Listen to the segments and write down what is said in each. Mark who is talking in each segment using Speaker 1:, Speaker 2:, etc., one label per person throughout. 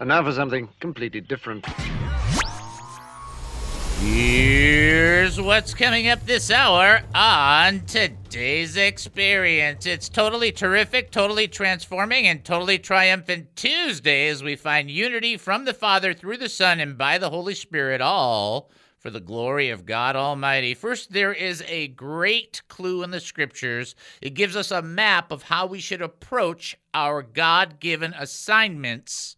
Speaker 1: And now for something completely different.
Speaker 2: Here's what's coming up this hour on today's experience. It's totally terrific, totally transforming, and totally triumphant Tuesday as we find unity from the Father through the Son and by the Holy Spirit, all for the glory of God Almighty. First, there is a great clue in the scriptures. It gives us a map of how we should approach our God given assignments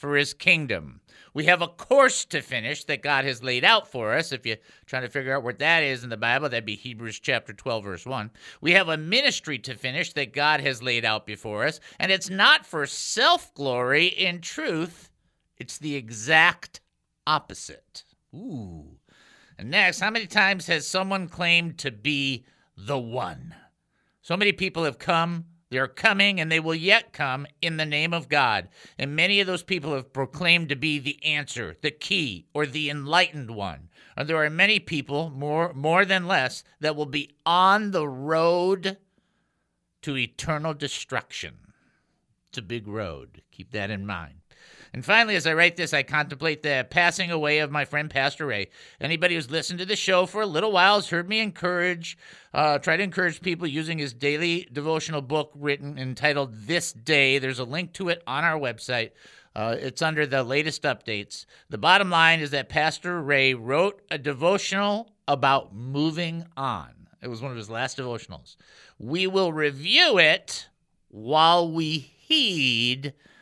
Speaker 2: for His kingdom. We have a course to finish that God has laid out for us. If you're trying to figure out what that is in the Bible, that'd be Hebrews chapter 12, verse 1. We have a ministry to finish that God has laid out before us, and it's not for self glory. In truth, it's the exact opposite. Ooh. And next, how many times has someone claimed to be the one? So many people have come they're coming and they will yet come in the name of God. And many of those people have proclaimed to be the answer, the key, or the enlightened one. And there are many people, more, more than less, that will be on the road to eternal destruction. It's a big road. Keep that in mind. And finally, as I write this, I contemplate the passing away of my friend Pastor Ray. Anybody who's listened to the show for a little while has heard me encourage, uh, try to encourage people using his daily devotional book written entitled This Day. There's a link to it on our website. Uh, it's under the latest updates. The bottom line is that Pastor Ray wrote a devotional about moving on. It was one of his last devotionals. We will review it while we heed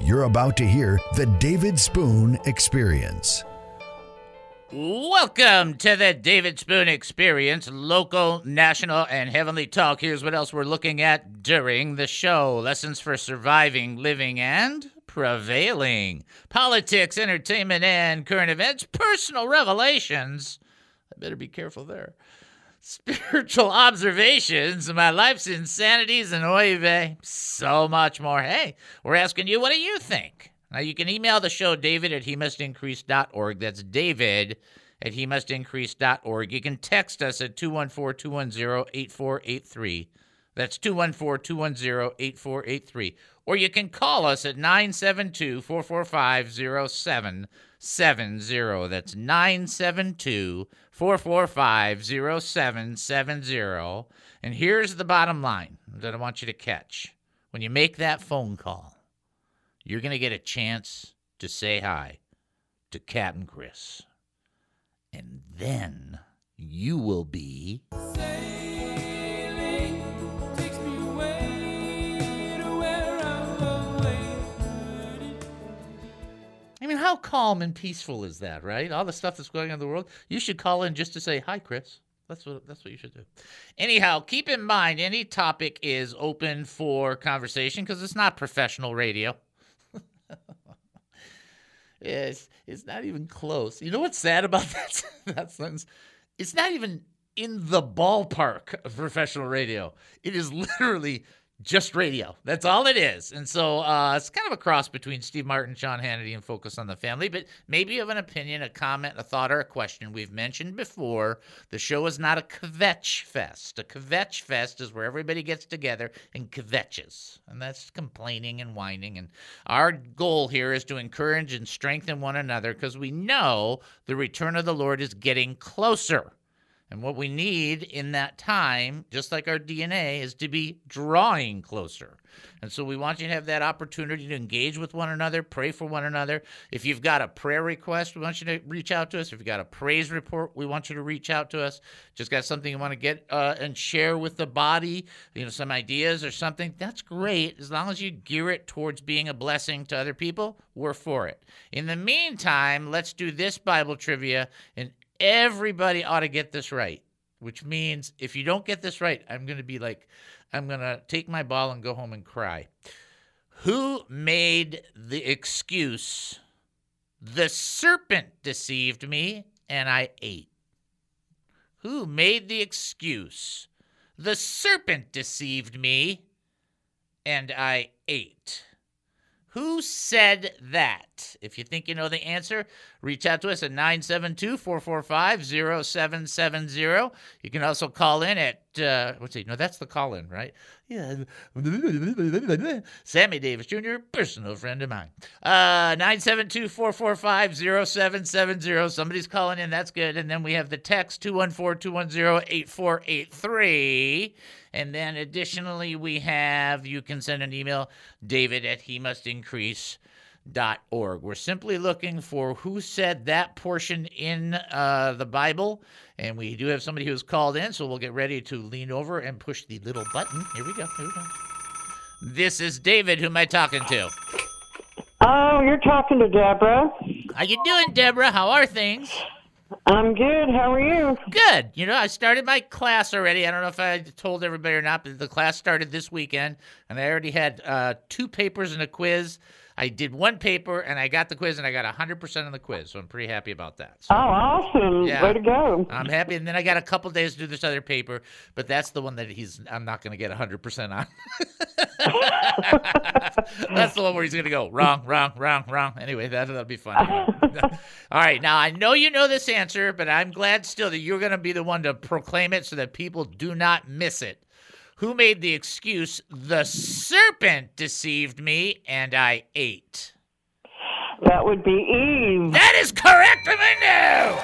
Speaker 3: You're about to hear the David Spoon Experience.
Speaker 2: Welcome to the David Spoon Experience, local, national, and heavenly talk. Here's what else we're looking at during the show lessons for surviving, living, and prevailing, politics, entertainment, and current events, personal revelations. I better be careful there spiritual observations my life's insanities and oy vey, so much more. Hey, we're asking you, what do you think? Now, you can email the show, david at he. That's david at he. You can text us at 214 210 8483. That's 214 210 8483. Or you can call us at 972 445 0770. That's 972 445 0770. And here's the bottom line that I want you to catch. When you make that phone call, you're going to get a chance to say hi to Captain Chris. And then you will be. I mean, how calm and peaceful is that, right? All the stuff that's going on in the world. You should call in just to say hi, Chris. That's what that's what you should do. Anyhow, keep in mind any topic is open for conversation because it's not professional radio. it's it's not even close. You know what's sad about that that sentence? It's not even in the ballpark of professional radio. It is literally just radio. That's all it is. And so uh, it's kind of a cross between Steve Martin, Sean Hannity, and Focus on the Family. But maybe you have an opinion, a comment, a thought, or a question. We've mentioned before the show is not a kvetch fest. A kvetch fest is where everybody gets together and kvetches. And that's complaining and whining. And our goal here is to encourage and strengthen one another because we know the return of the Lord is getting closer. And what we need in that time, just like our DNA, is to be drawing closer. And so we want you to have that opportunity to engage with one another, pray for one another. If you've got a prayer request, we want you to reach out to us. If you've got a praise report, we want you to reach out to us. Just got something you want to get uh, and share with the body, you know, some ideas or something, that's great. As long as you gear it towards being a blessing to other people, we're for it. In the meantime, let's do this Bible trivia and everybody ought to get this right, which means if you don't get this right, I'm going to be like, I'm going to take my ball and go home and cry. Who made the excuse The serpent deceived me, and I ate. Who made the excuse? The serpent deceived me, and I ate. Who said that? If you think you know the answer, reach out to us at 972 445 0770. You can also call in at, uh, what's it? No, that's the call in, right? Yeah. Sammy Davis Jr., personal friend of mine. Uh, 972 445 0770. Somebody's calling in. That's good. And then we have the text 214 210 8483. And then additionally, we have you can send an email, David at he must increase. Dot org. We're simply looking for who said that portion in uh, the Bible, and we do have somebody who's called in, so we'll get ready to lean over and push the little button. Here we go. Here we go. This is David. Who am I talking to?
Speaker 4: Oh, you're talking to Deborah.
Speaker 2: How you doing, Deborah? How are things?
Speaker 4: I'm good. How are you?
Speaker 2: Good. You know, I started my class already. I don't know if I told everybody or not, but the class started this weekend, and I already had uh, two papers and a quiz. I did one paper, and I got the quiz, and I got 100% on the quiz, so I'm pretty happy about that. So
Speaker 4: Oh, awesome.
Speaker 2: Yeah.
Speaker 4: Way to go.
Speaker 2: I'm happy, and then I got a couple days to do this other paper, but that's the one that he's I'm not going to get 100% on. that's the one where he's going to go wrong, wrong, wrong, wrong. Anyway, that, that'll be fun. All right, now I know you know this answer, but I'm glad still that you're going to be the one to proclaim it so that people do not miss it. Who made the excuse, the serpent deceived me and I ate?
Speaker 4: That would be Eve.
Speaker 2: That is correct, Amanda!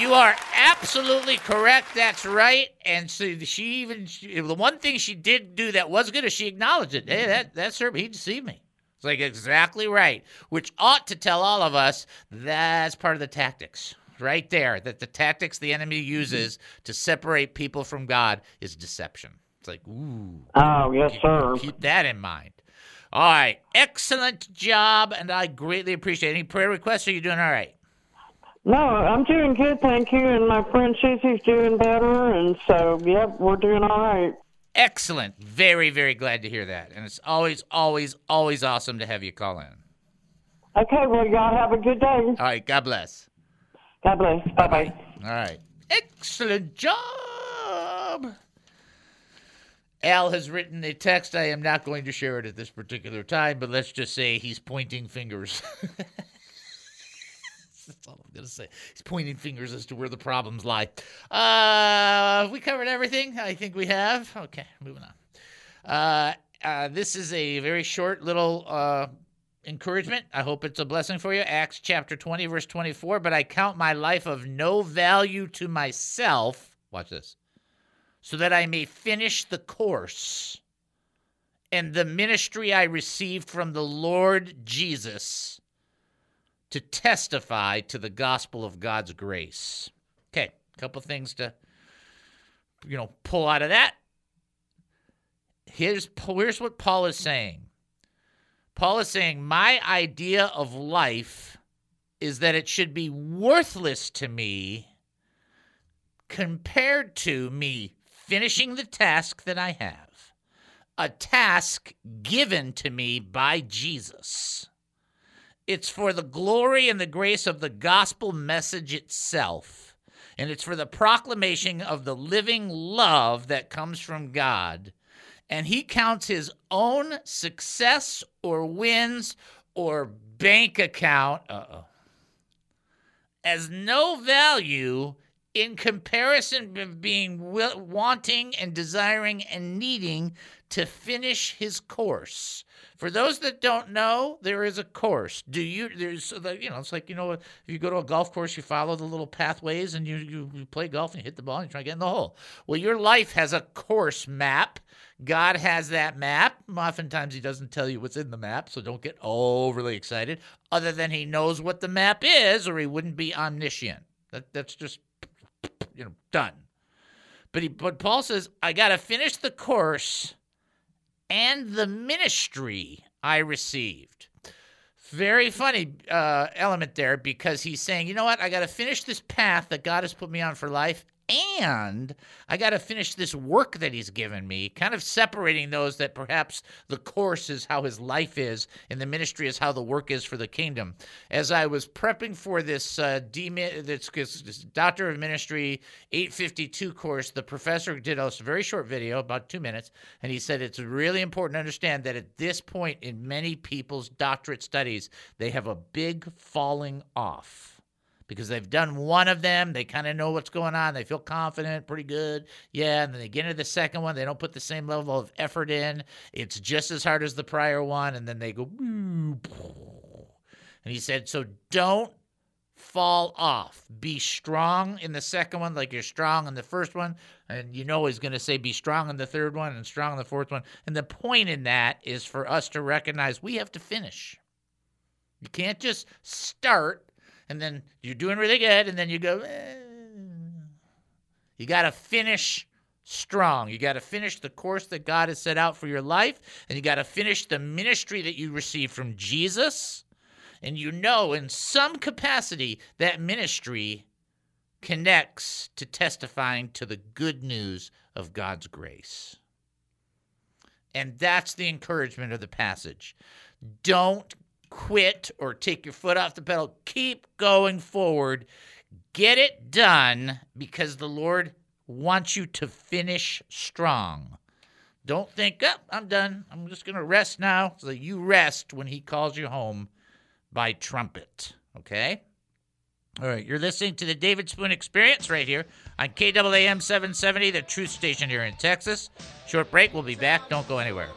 Speaker 2: You are absolutely correct. That's right. And so she even she, the one thing she did do that was good is she acknowledged it. Hey, that that's her. He deceived me. It's like exactly right, which ought to tell all of us that's part of the tactics right there. That the tactics the enemy mm-hmm. uses to separate people from God is deception. It's like ooh.
Speaker 4: Oh, yes, sir.
Speaker 2: Keep that in mind. All right. Excellent job, and I greatly appreciate it. Any prayer requests? Are you doing all right?
Speaker 4: No, I'm doing good, thank you. And my friend Susie's doing better. And so, yep, we're doing all right.
Speaker 2: Excellent. Very, very glad to hear that. And it's always, always, always awesome to have you call in.
Speaker 4: Okay, well, y'all have a good day.
Speaker 2: All right. God bless.
Speaker 4: God bless. Bye bye.
Speaker 2: All right. Excellent job. Al has written a text. I am not going to share it at this particular time, but let's just say he's pointing fingers. That's all I'm going to say. He's pointing fingers as to where the problems lie. Uh, we covered everything. I think we have. Okay, moving on. Uh, uh, this is a very short little uh, encouragement. I hope it's a blessing for you. Acts chapter 20, verse 24. But I count my life of no value to myself. Watch this. So that I may finish the course and the ministry I received from the Lord Jesus to testify to the gospel of God's grace. Okay, a couple things to you know pull out of that. Here's here's what Paul is saying. Paul is saying my idea of life is that it should be worthless to me compared to me finishing the task that I have. A task given to me by Jesus. It's for the glory and the grace of the gospel message itself. And it's for the proclamation of the living love that comes from God. And he counts his own success or wins or bank account uh-oh, as no value in comparison of being wanting and desiring and needing to finish his course. For those that don't know, there is a course. Do you? There's, you know, it's like you know, if you go to a golf course, you follow the little pathways, and you, you you play golf and you hit the ball and you try to get in the hole. Well, your life has a course map. God has that map. Oftentimes, He doesn't tell you what's in the map, so don't get overly excited. Other than He knows what the map is, or He wouldn't be omniscient. That that's just you know done. But he, but Paul says, I got to finish the course and the ministry I received. Very funny uh, element there because he's saying, you know what? I got to finish this path that God has put me on for life and I got to finish this work that he's given me, kind of separating those that perhaps the course is how his life is and the ministry is how the work is for the kingdom. As I was prepping for this, uh, this, this Doctor of Ministry 852 course, the professor did a very short video, about two minutes, and he said it's really important to understand that at this point in many people's doctorate studies, they have a big falling off because they've done one of them. They kind of know what's going on. They feel confident, pretty good. Yeah. And then they get into the second one. They don't put the same level of effort in. It's just as hard as the prior one. And then they go, and he said, so don't fall off. Be strong in the second one, like you're strong in the first one. And you know he's going to say be strong in the third one and strong in the fourth one. And the point in that is for us to recognize we have to finish. You can't just start and then you're doing really good, and then you go, eh. you got to finish strong. You got to finish the course that God has set out for your life, and you got to finish the ministry that you received from Jesus. And you know, in some capacity, that ministry connects to testifying to the good news of God's grace. And that's the encouragement of the passage. Don't quit or take your foot off the pedal. Keep going forward. Get it done because the Lord wants you to finish strong. Don't think, oh, I'm done. I'm just going to rest now. So you rest when He calls you home by trumpet. Okay? All right, you're listening to the David Spoon Experience right here on KAAM 770, the truth station here in Texas. Short break. We'll be back. Don't go anywhere.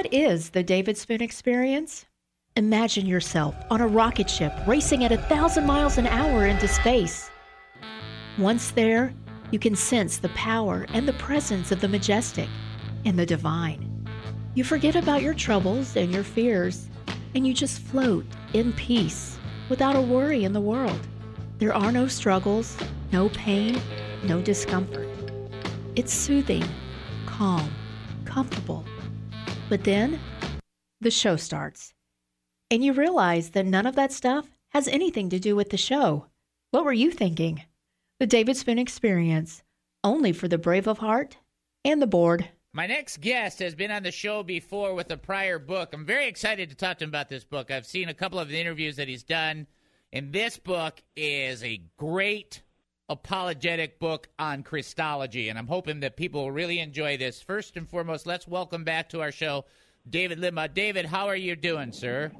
Speaker 2: What is the David Spoon experience? Imagine yourself on a rocket ship racing at a thousand miles an hour into space. Once there, you can sense the power and the presence of the majestic and the divine. You forget about your troubles and your fears, and you just float in peace without a worry in the world. There are no struggles, no pain, no discomfort. It's soothing, calm, comfortable. But then the show starts. And you realize that none of that stuff has anything to do with the show. What were you thinking? The David Spoon Experience, only for the brave of heart and the bored. My next guest has been on the show before with a prior book. I'm very excited to talk to him about this book. I've seen a couple of the interviews that he's done. And this book is a great apologetic book on Christology. And I'm hoping that people will really enjoy this. First and foremost, let's welcome back to our show David Limbaugh. David, how are you doing, sir?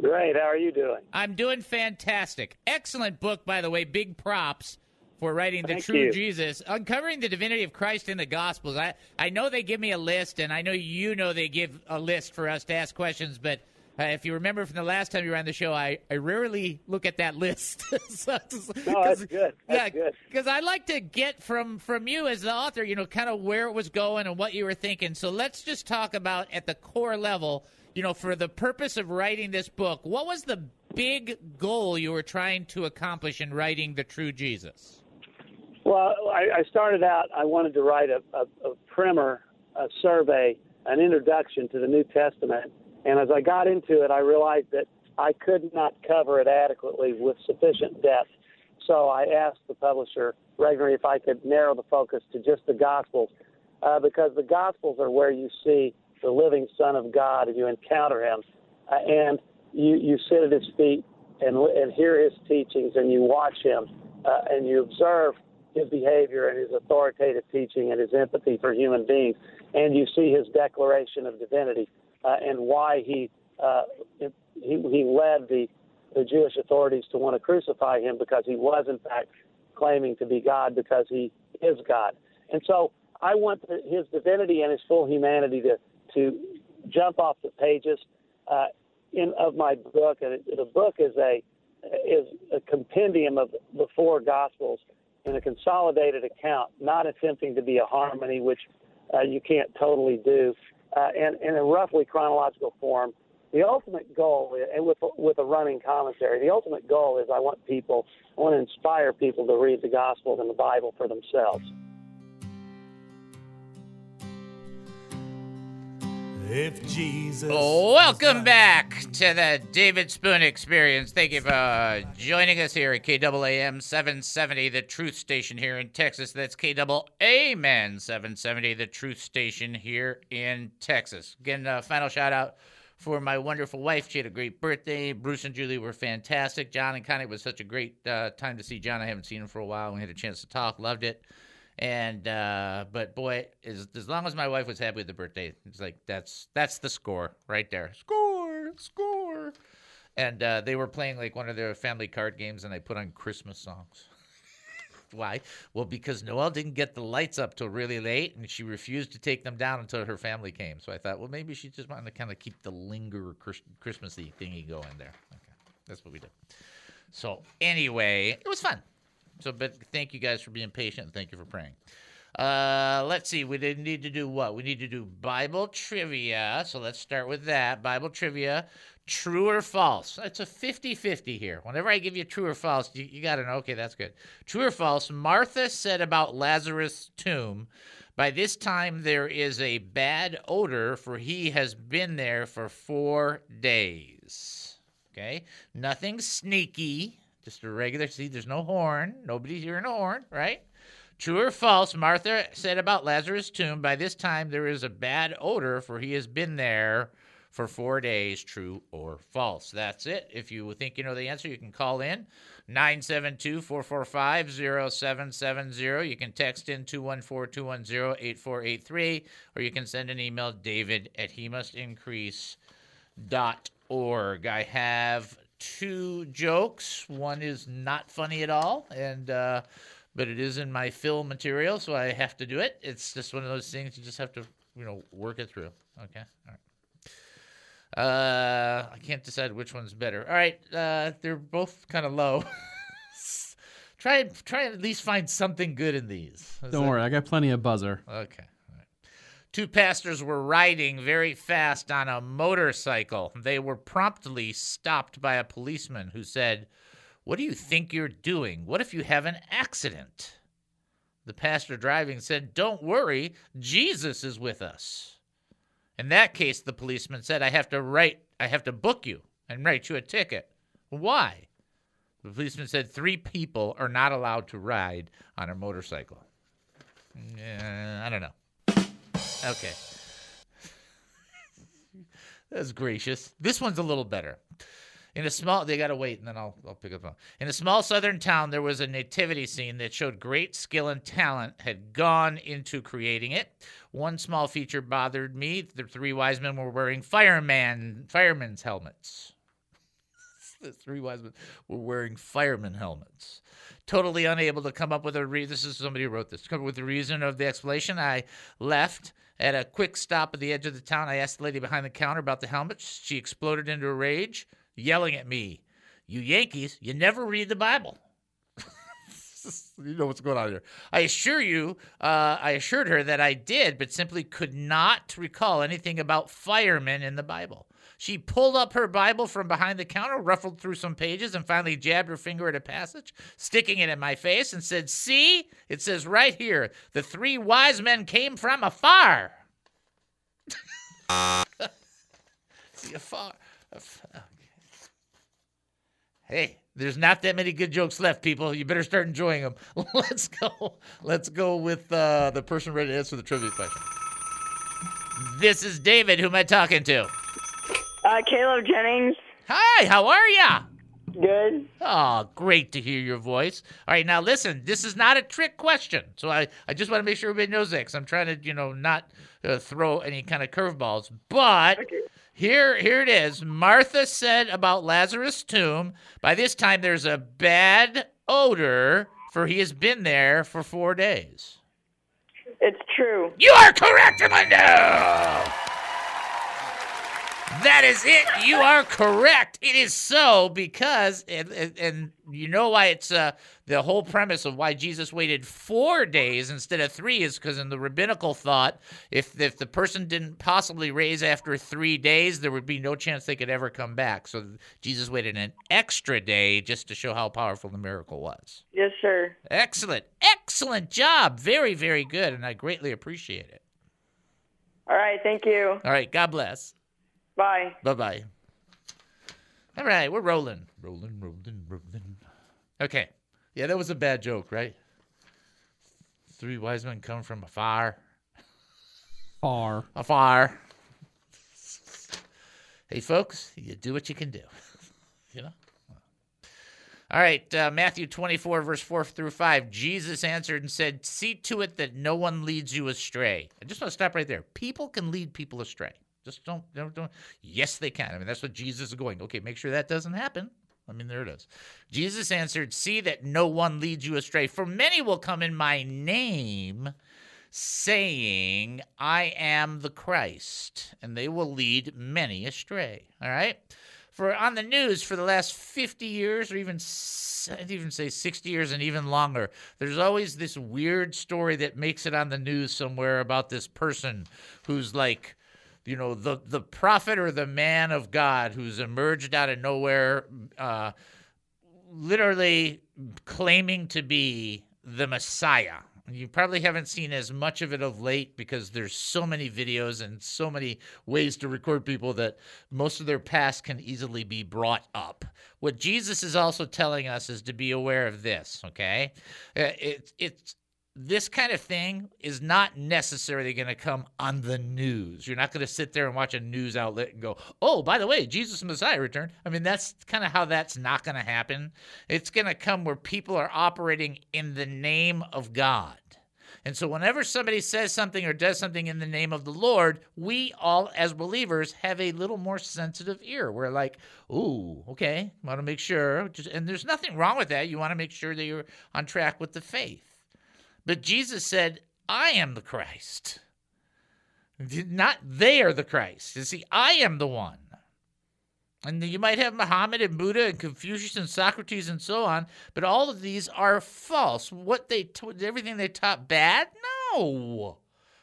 Speaker 5: Great. How are you doing?
Speaker 2: I'm doing fantastic. Excellent book, by the way. Big props for writing the
Speaker 5: Thank
Speaker 2: true
Speaker 5: you.
Speaker 2: Jesus, uncovering the divinity of Christ in the Gospels. I, I know they give me a list, and I know you know they give a list for us to ask questions, but uh, if you remember from the last time you were on the show, I, I rarely look at that list.
Speaker 5: so, no, that's good. That's
Speaker 2: yeah, because I like to get from from you as the author, you know, kind of where it was going and what you were thinking. So let's just talk about at the core level, you know, for the purpose of writing this book, what was the big goal you were trying to accomplish in writing the True Jesus?
Speaker 5: Well, I, I started out. I wanted to write a, a, a primer, a survey, an introduction to the New Testament and as I got into it, I realized that I could not cover it adequately with sufficient depth. So I asked the publisher, Regnery, if I could narrow the focus to just the Gospels, uh, because the Gospels are where you see the living Son of God and you encounter him. Uh, and you, you sit at his feet and, and hear his teachings and you watch him uh, and you observe his behavior and his authoritative teaching and his empathy for human beings. And you see his declaration of divinity uh, and why he, uh, he he led the the Jewish authorities to want to crucify him because he was in fact claiming to be God because he is God. And so I want his divinity and his full humanity to to jump off the pages uh, in of my book. And it, the book is a is a compendium of the four gospels in a consolidated account, not attempting to be a harmony, which uh, you can't totally do, uh, and in a roughly chronological form. The ultimate goal, and with with a running commentary, the ultimate goal is I want people, I want to inspire people to read the Gospels and the Bible for themselves.
Speaker 6: If Jesus.
Speaker 2: Welcome back to the David Spoon Experience. Thank you for joining us here at KAAM 770, the truth station here in Texas. That's KAAM 770, the truth station here in Texas. Again, uh, final shout out for my wonderful wife. She had a great birthday. Bruce and Julie were fantastic. John and Connie was such a great uh, time to see John. I haven't seen him for a while. We had a chance to talk. Loved it. And uh, but boy, as as long as my wife was happy with the birthday, it's like that's that's the score right there. Score, score. And uh, they were playing like one of their family card games, and they put on Christmas songs. Why? Well, because Noelle didn't get the lights up till really late, and she refused to take them down until her family came. So I thought, well, maybe she just wanted to kind of keep the linger Chris- Christmassy thingy going there. Okay, that's what we did. So anyway, it was fun. So, but thank you guys for being patient. and Thank you for praying. Uh, let's see. We didn't need to do what? We need to do Bible trivia. So let's start with that. Bible trivia. True or false? It's a 50 50 here. Whenever I give you true or false, you, you got to know, okay, that's good. True or false? Martha said about Lazarus' tomb, by this time there is a bad odor, for he has been there for four days. Okay? Nothing sneaky. Just a regular. See, there's no horn. Nobody's hearing a horn, right? True or false? Martha said about Lazarus' tomb, by this time there is a bad odor, for he has been there for four days. True or false? That's it. If you think you know the answer, you can call in 972 445 0770. You can text in 214 210 8483, or you can send an email david at he must increase dot org. I have two jokes. One is not funny at all, and uh, but it is in my film material, so I have to do it. It's just one of those things you just have to you know work it through. Okay, all right. Uh, I can't decide which one's better. All right, uh, they're both kind of low. try try and at least find something good in these. Is
Speaker 7: Don't
Speaker 2: that-
Speaker 7: worry, I got plenty of buzzer.
Speaker 2: Okay. Two pastors were riding very fast on a motorcycle. They were promptly stopped by a policeman who said, What do you think you're doing? What if you have an accident? The pastor driving said, Don't worry, Jesus is with us. In that case, the policeman said, I have to write, I have to book you and write you a ticket. Why? The policeman said, Three people are not allowed to ride on a motorcycle. I don't know. Okay. That's gracious. This one's a little better. In a small, they gotta wait, and then I'll I'll pick up. on- In a small southern town, there was a nativity scene that showed great skill and talent had gone into creating it. One small feature bothered me: the three wise men were wearing fireman firemen's helmets. the three wise men were wearing fireman helmets. Totally unable to come up with a reason. This is somebody who wrote this. Come up with the reason of the explanation. I left at a quick stop at the edge of the town. I asked the lady behind the counter about the helmets. She exploded into a rage, yelling at me, "You Yankees! You never read the Bible." you know what's going on here. I assure you, uh, I assured her that I did, but simply could not recall anything about firemen in the Bible. She pulled up her Bible from behind the counter, ruffled through some pages, and finally jabbed her finger at a passage, sticking it in my face, and said, See, it says right here, the three wise men came from afar. See, afar. Hey, there's not that many good jokes left, people. You better start enjoying them. Let's go. Let's go with uh, the person ready to answer the trivia question. This is David. Who am I talking to?
Speaker 8: Uh, Caleb Jennings.
Speaker 2: Hi, how are ya?
Speaker 8: Good.
Speaker 2: Oh, great to hear your voice. All right, now listen, this is not a trick question. So I, I just want to make sure everybody knows that because I'm trying to, you know, not uh, throw any kind of curveballs. But here, here it is. Martha said about Lazarus' tomb, by this time there's a bad odor, for he has been there for four days.
Speaker 8: It's true.
Speaker 2: You are correct, Armando! That is it. You are correct. It is so because, and, and, and you know why it's uh, the whole premise of why Jesus waited four days instead of three is because in the rabbinical thought, if if the person didn't possibly raise after three days, there would be no chance they could ever come back. So Jesus waited an extra day just to show how powerful the miracle was.
Speaker 8: Yes, sir.
Speaker 2: Excellent, excellent job. Very, very good, and I greatly appreciate it.
Speaker 8: All right. Thank you.
Speaker 2: All right. God bless.
Speaker 8: Bye.
Speaker 2: Bye bye. All right, we're rolling. Rolling, rolling, rolling. Okay. Yeah, that was a bad joke, right? Three wise men come from afar.
Speaker 6: Far.
Speaker 2: Afar. Hey, folks, you do what you can do. you know? All right, uh, Matthew 24, verse 4 through 5. Jesus answered and said, See to it that no one leads you astray. I just want to stop right there. People can lead people astray. Just don't, don't, don't. Yes, they can. I mean, that's what Jesus is going. Okay, make sure that doesn't happen. I mean, there it is. Jesus answered, See that no one leads you astray. For many will come in my name, saying, I am the Christ, and they will lead many astray. All right? For on the news for the last 50 years, or even, I'd even say 60 years and even longer, there's always this weird story that makes it on the news somewhere about this person who's like, you know the the prophet or the man of God who's emerged out of nowhere, uh, literally claiming to be the Messiah. You probably haven't seen as much of it of late because there's so many videos and so many ways to record people that most of their past can easily be brought up. What Jesus is also telling us is to be aware of this. Okay, Uh, it, it's this kind of thing is not necessarily going to come on the news. You're not going to sit there and watch a news outlet and go, oh, by the way, Jesus Messiah returned. I mean, that's kind of how that's not going to happen. It's going to come where people are operating in the name of God. And so, whenever somebody says something or does something in the name of the Lord, we all, as believers, have a little more sensitive ear. We're like, ooh, okay, want to make sure. And there's nothing wrong with that. You want to make sure that you're on track with the faith. But Jesus said, I am the Christ. Not they are the Christ. You see, I am the one. And you might have Muhammad and Buddha and Confucius and Socrates and so on, but all of these are false. What they t- everything they taught bad? No.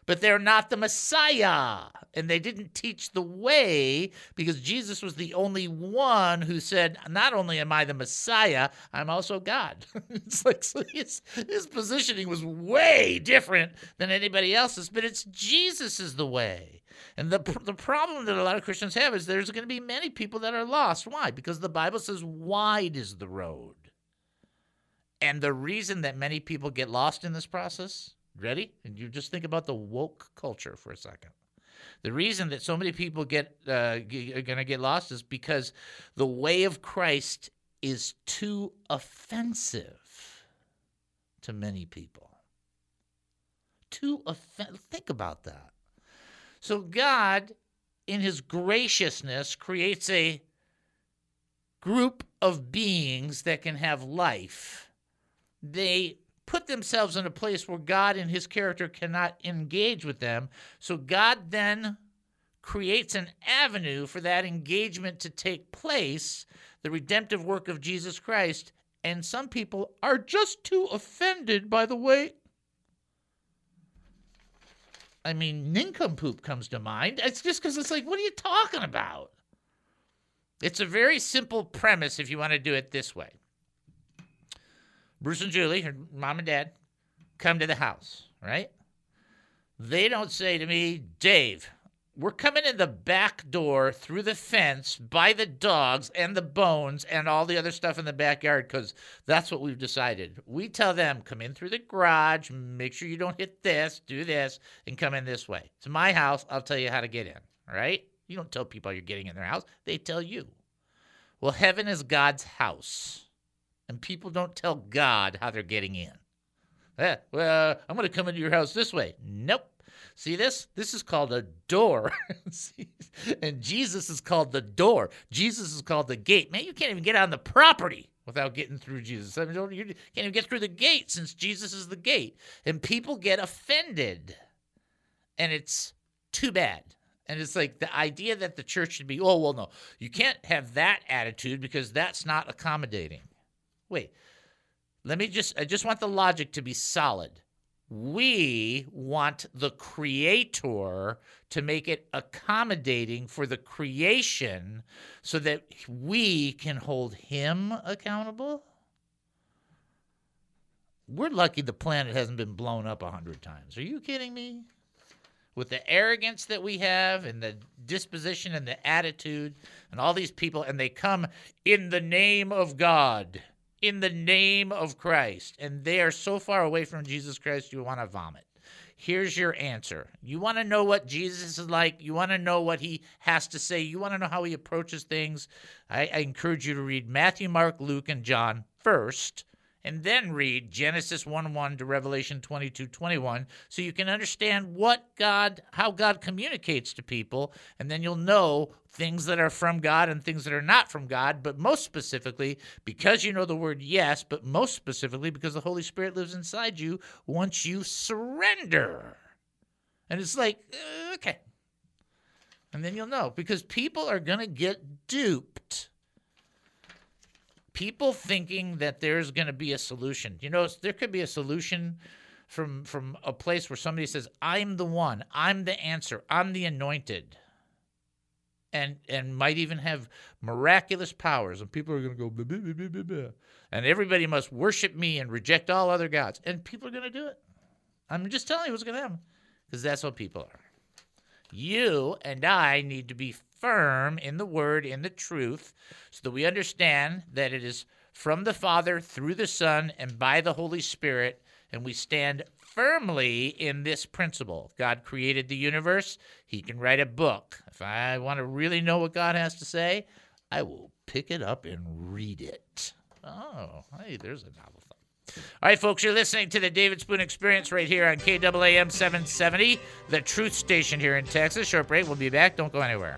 Speaker 2: But they're not the Messiah. And they didn't teach the way because Jesus was the only one who said, Not only am I the Messiah, I'm also God. it's like so his, his positioning was way different than anybody else's, but it's Jesus is the way. And the, the problem that a lot of Christians have is there's going to be many people that are lost. Why? Because the Bible says wide is the road. And the reason that many people get lost in this process, ready? And you just think about the woke culture for a second. The reason that so many people get uh, g- are going to get lost is because the way of Christ is too offensive to many people. Too offensive. Think about that. So God, in His graciousness, creates a group of beings that can have life. They put themselves in a place where God and his character cannot engage with them. So God then creates an avenue for that engagement to take place, the redemptive work of Jesus Christ. And some people are just too offended by the way. I mean, nincompoop comes to mind. It's just because it's like, what are you talking about? It's a very simple premise if you want to do it this way. Bruce and Julie, her mom and dad, come to the house, right? They don't say to me, Dave, we're coming in the back door through the fence by the dogs and the bones and all the other stuff in the backyard because that's what we've decided. We tell them, come in through the garage, make sure you don't hit this, do this, and come in this way. It's my house. I'll tell you how to get in, right? You don't tell people you're getting in their house, they tell you. Well, heaven is God's house and people don't tell God how they're getting in. Eh, well, I'm going to come into your house this way. Nope. See this? This is called a door. And Jesus is called the door. Jesus is called the gate. Man, you can't even get on the property without getting through Jesus. I mean, you can't even get through the gate since Jesus is the gate. And people get offended. And it's too bad. And it's like the idea that the church should be, oh, well, no, you can't have that attitude because that's not accommodating. Wait, let me just, I just want the logic to be solid. We want the creator to make it accommodating for the creation so that we can hold him accountable. We're lucky the planet hasn't been blown up a hundred times. Are you kidding me? with the arrogance that we have and the disposition and the attitude and all these people, and they come in the name of God, in the name of Christ, and they are so far away from Jesus Christ, you want to vomit. Here's your answer. You want to know what Jesus is like? You want to know what he has to say? You want to know how he approaches things? I, I encourage you to read Matthew, Mark, Luke, and John first and then read Genesis 1 1 to Revelation 22 21 so you can understand what God, how God communicates to people, and then you'll know things that are from God and things that are not from God, but most specifically, because you know the word yes, but most specifically, because the Holy Spirit lives inside you once you surrender. And it's like, uh, okay. And then you'll know because people are going to get duped people thinking that there's going to be a solution. You know, there could be a solution from from a place where somebody says, "I'm the one. I'm the answer. I'm the anointed." And and might even have miraculous powers, and people are going to go, and everybody must worship me and reject all other gods, and people are going to do it. I'm just telling you what's going to happen, because that's what people are. You and I need to be firm in the word, in the truth, so that we understand that it is from the Father, through the Son, and by the Holy Spirit, and we stand firmly in this principle. God created the universe, He can write a book. If I want to really know what God has to say, I will pick it up and read it. Oh, hey, there's a novel. All right, folks, you're listening to the David Spoon Experience right here on KAAM 770, the truth station here in Texas. Short break. We'll be back. Don't go anywhere.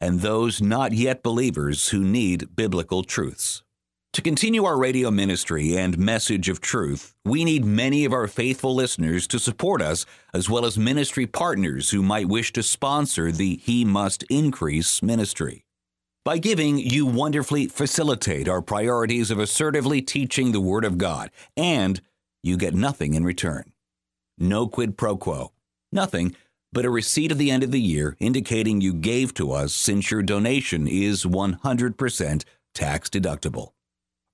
Speaker 7: and those not yet believers who need biblical truths. To continue our radio ministry and message of truth, we need many of our faithful listeners to support us, as well as ministry partners who might wish to sponsor the He Must Increase ministry. By giving, you wonderfully facilitate our priorities of assertively teaching the Word of God, and you get nothing in return. No quid pro quo. Nothing but a receipt at the end of the year indicating you gave to us since your donation is 100% tax deductible.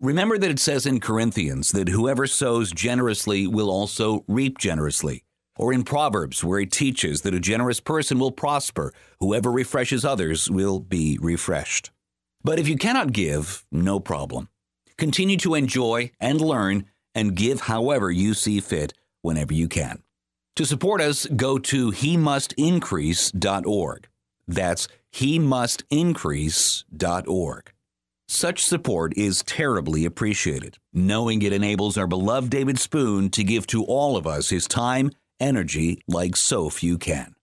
Speaker 7: Remember that it says in Corinthians that whoever sows generously will also reap generously. Or in Proverbs, where it teaches that a generous person will prosper, whoever refreshes others will be refreshed. But if you cannot give, no problem. Continue to enjoy and learn and give however you see fit whenever you can. To support us, go to he must increase.org. That's he must increase.org. Such support is terribly appreciated, knowing it enables our beloved David Spoon to give to all of us his time, energy like so few can.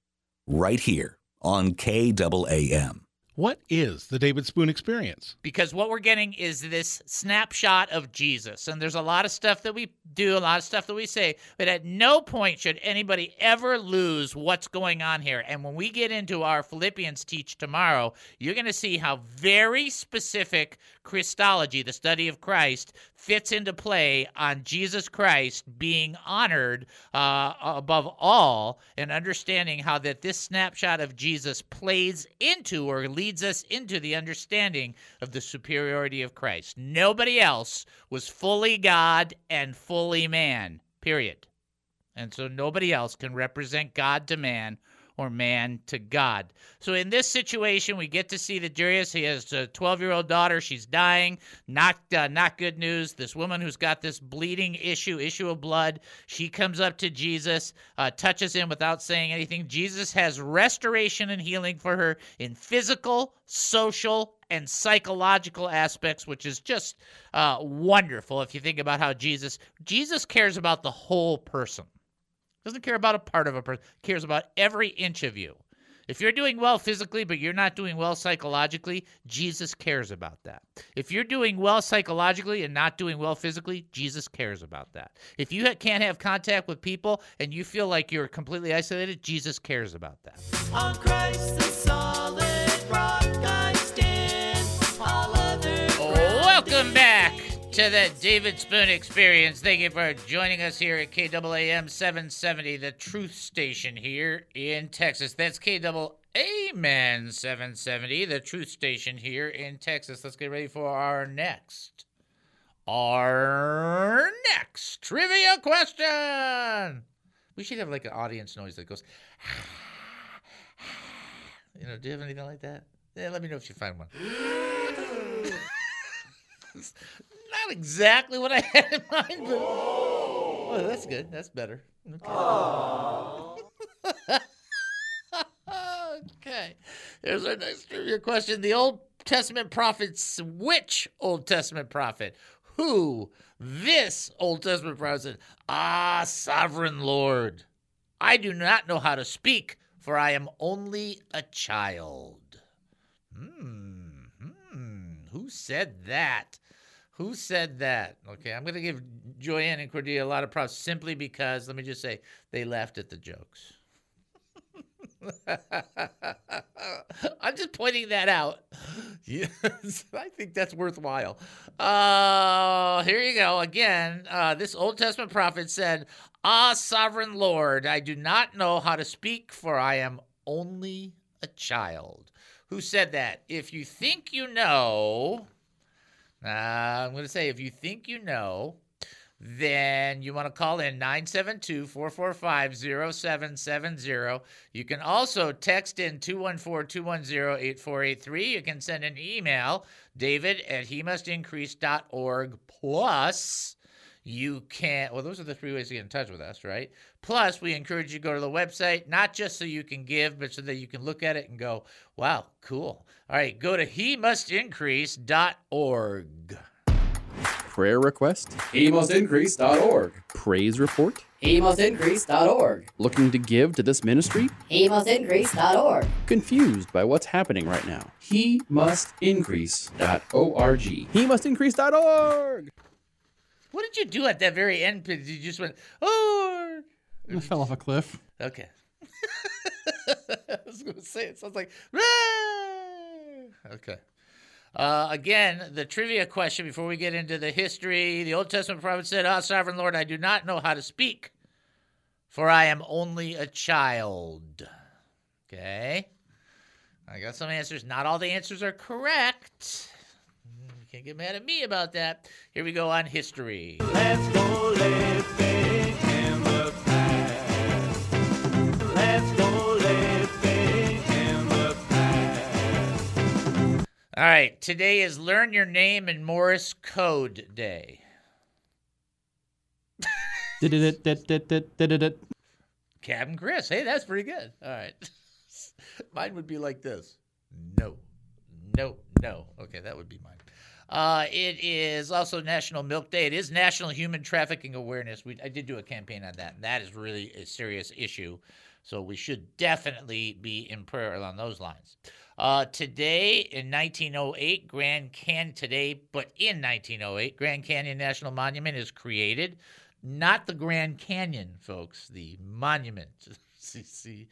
Speaker 7: Right here on KAAM.
Speaker 9: What is the David Spoon experience?
Speaker 2: Because what we're getting is this snapshot of Jesus. And there's a lot of stuff that we do, a lot of stuff that we say, but at no point should anybody ever lose what's going on here. And when we get into our Philippians teach tomorrow, you're going to see how very specific Christology, the study of Christ, fits into play on Jesus Christ being honored uh, above all and understanding how that this snapshot of Jesus plays into or leads us into the understanding of the superiority of Christ. Nobody else was fully God and fully man, period. And so nobody else can represent God to man or man to God. So in this situation, we get to see that Jairus he has a 12-year-old daughter. She's dying. Not uh, not good news. This woman who's got this bleeding issue, issue of blood, she comes up to Jesus, uh, touches him without saying anything. Jesus has restoration and healing for her in physical, social, and psychological aspects, which is just uh, wonderful if you think about how Jesus Jesus cares about the whole person. Doesn't care about a part of a person, cares about every inch of you. If you're doing well physically, but you're not doing well psychologically, Jesus cares about that. If you're doing well psychologically and not doing well physically, Jesus cares about that. If you can't have contact with people and you feel like you're completely isolated, Jesus cares about that. To the David Spoon Experience. Thank you for joining us here at KAAM 770, the truth station here in Texas. That's KAAM 770, the truth station here in Texas. Let's get ready for our next, our next trivia question. We should have like an audience noise that goes, you know, do you have anything like that? Yeah, let me know if you find one. Not exactly what I had in mind, but oh, that's good. That's better. Okay. okay. Here's our next trivia question. The Old Testament prophets, which Old Testament prophet? Who? This Old Testament prophet said, Ah, sovereign Lord, I do not know how to speak, for I am only a child. Hmm. Hmm. Who said that? Who said that? Okay, I'm going to give Joanne and Cordelia a lot of props simply because, let me just say, they laughed at the jokes. I'm just pointing that out. Yes, I think that's worthwhile. Uh, here you go. Again, uh, this Old Testament prophet said, Ah, sovereign Lord, I do not know how to speak, for I am only a child. Who said that? If you think you know, uh, I'm going to say, if you think you know, then you want to call in 972 445 0770. You can also text in 214 210 8483. You can send an email, david at he must increase.org. Plus, you can't. well, those are the three ways to get in touch with us, right? Plus, we encourage you to go to the website, not just so you can give, but so that you can look at it and go, wow, cool. All right, go to he must increase.org.
Speaker 10: Prayer request?
Speaker 11: HeMustIncrease.org.
Speaker 10: Praise report?
Speaker 11: HeMustIncrease.org.
Speaker 10: Looking to give to this ministry?
Speaker 11: HeMustIncrease.org.
Speaker 10: Confused by what's happening right now?
Speaker 11: HeMustIncrease.org.
Speaker 10: He must increase.org.
Speaker 2: What did you do at that very end? Did you just went, oh?
Speaker 6: I fell off a cliff.
Speaker 2: Okay. I was going to say it sounds like, "Ah!" okay. Uh, again, the trivia question before we get into the history. The Old Testament prophet said, Ah, sovereign Lord, I do not know how to speak, for I am only a child. Okay. I got some answers. Not all the answers are correct. Can't get mad at me about that. Here we go on history.
Speaker 12: Let's go living in the past. Let's go living in the past.
Speaker 2: All right. Today is Learn Your Name in Morse Code Day. Captain Chris. Hey, that's pretty good. All right. mine would be like this. No. No. No. Okay, that would be mine. Uh, it is also National Milk Day. It is National Human Trafficking Awareness. We, I did do a campaign on that, and that is really a serious issue. So we should definitely be in prayer along those lines. Uh, today in 1908, Grand Canyon, today, but in 1908, Grand Canyon National Monument is created. Not the Grand Canyon, folks, the monument. see.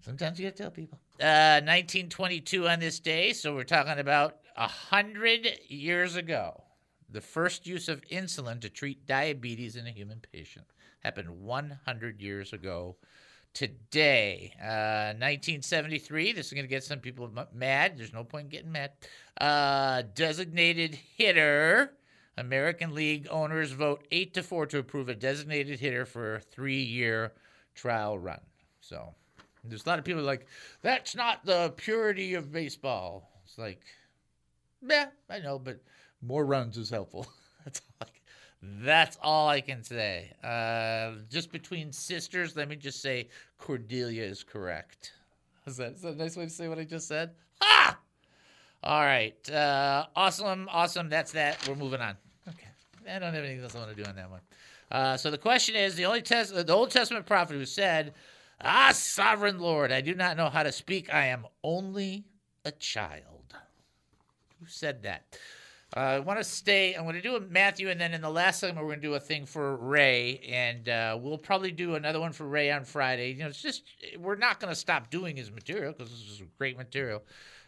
Speaker 2: Sometimes you got to tell people. Uh, 1922 on this day, so we're talking about a hundred years ago. The first use of insulin to treat diabetes in a human patient happened 100 years ago today. Uh, 1973. This is going to get some people mad. There's no point in getting mad. Uh, designated hitter. American League owners vote eight to four to approve a designated hitter for a three-year trial run. So there's a lot of people like that's not the purity of baseball. It's like, yeah, I know, but more runs is helpful. that's all. I, that's all I can say. Uh, just between sisters, let me just say Cordelia is correct. Is that, is that a nice way to say what I just said? Ha! All right. Uh, awesome. Awesome. That's that. We're moving on. Okay. I don't have anything else I want to do on that one. Uh, so the question is the only test, the Old Testament prophet who said, Ah, sovereign Lord, I do not know how to speak. I am only a child. Who said that? Uh, I want to stay. I'm going to do a Matthew, and then in the last segment, we're going to do a thing for Ray, and uh, we'll probably do another one for Ray on Friday. You know, it's just we're not going to stop doing his material because this is great material.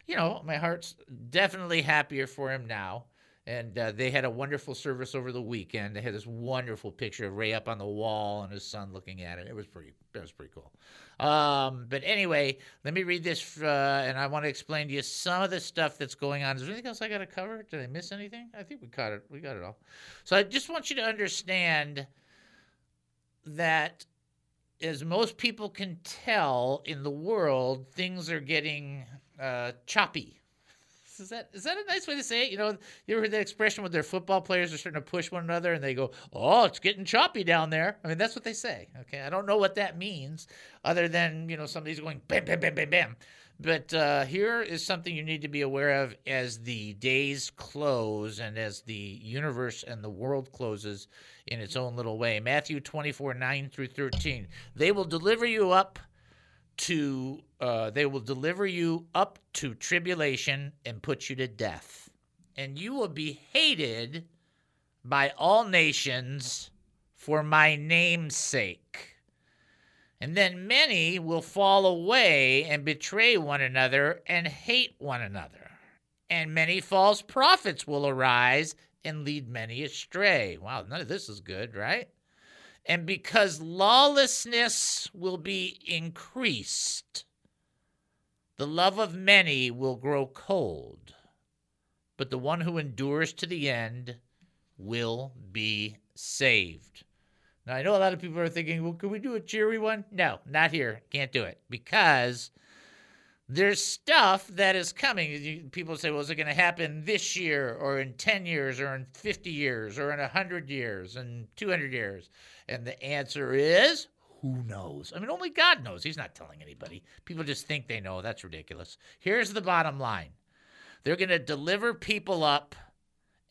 Speaker 2: You know, my heart's definitely happier for him now. And uh, they had a wonderful service over the weekend. They had this wonderful picture of Ray up on the wall and his son looking at it. It was pretty. It was pretty cool. Um, but anyway, let me read this, uh, and I want to explain to you some of the stuff that's going on. Is there anything else I got to cover? Did I miss anything? I think we caught it. We got it all. So I just want you to understand that, as most people can tell in the world, things are getting uh, choppy. Is that is that a nice way to say it? You know, you ever heard that expression when their football players are starting to push one another and they go, "Oh, it's getting choppy down there." I mean, that's what they say. Okay, I don't know what that means, other than you know somebody's going bam, bam, bam, bam, bam. But uh, here is something you need to be aware of as the days close and as the universe and the world closes in its own little way. Matthew 24, 9 through 13. They will deliver you up to uh, they will deliver you up to tribulation and put you to death. And you will be hated by all nations for my name's sake. And then many will fall away and betray one another and hate one another. And many false prophets will arise and lead many astray. Wow none of this is good right and because lawlessness will be increased, the love of many will grow cold, but the one who endures to the end will be saved. Now, I know a lot of people are thinking, well, could we do a cheery one? No, not here. Can't do it because there's stuff that is coming. People say, well, is it going to happen this year or in 10 years or in 50 years or in 100 years and 200 years? And the answer is who knows? I mean, only God knows. He's not telling anybody. People just think they know. That's ridiculous. Here's the bottom line they're going to deliver people up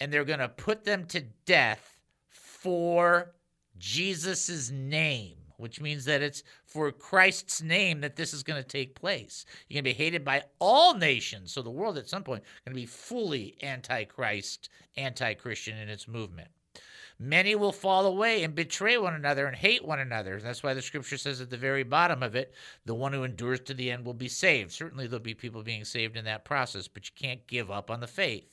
Speaker 2: and they're going to put them to death for Jesus' name, which means that it's for Christ's name that this is going to take place. You're going to be hated by all nations. So the world at some point is going to be fully anti Christ, anti Christian in its movement. Many will fall away and betray one another and hate one another. That's why the scripture says at the very bottom of it, the one who endures to the end will be saved. Certainly, there'll be people being saved in that process, but you can't give up on the faith.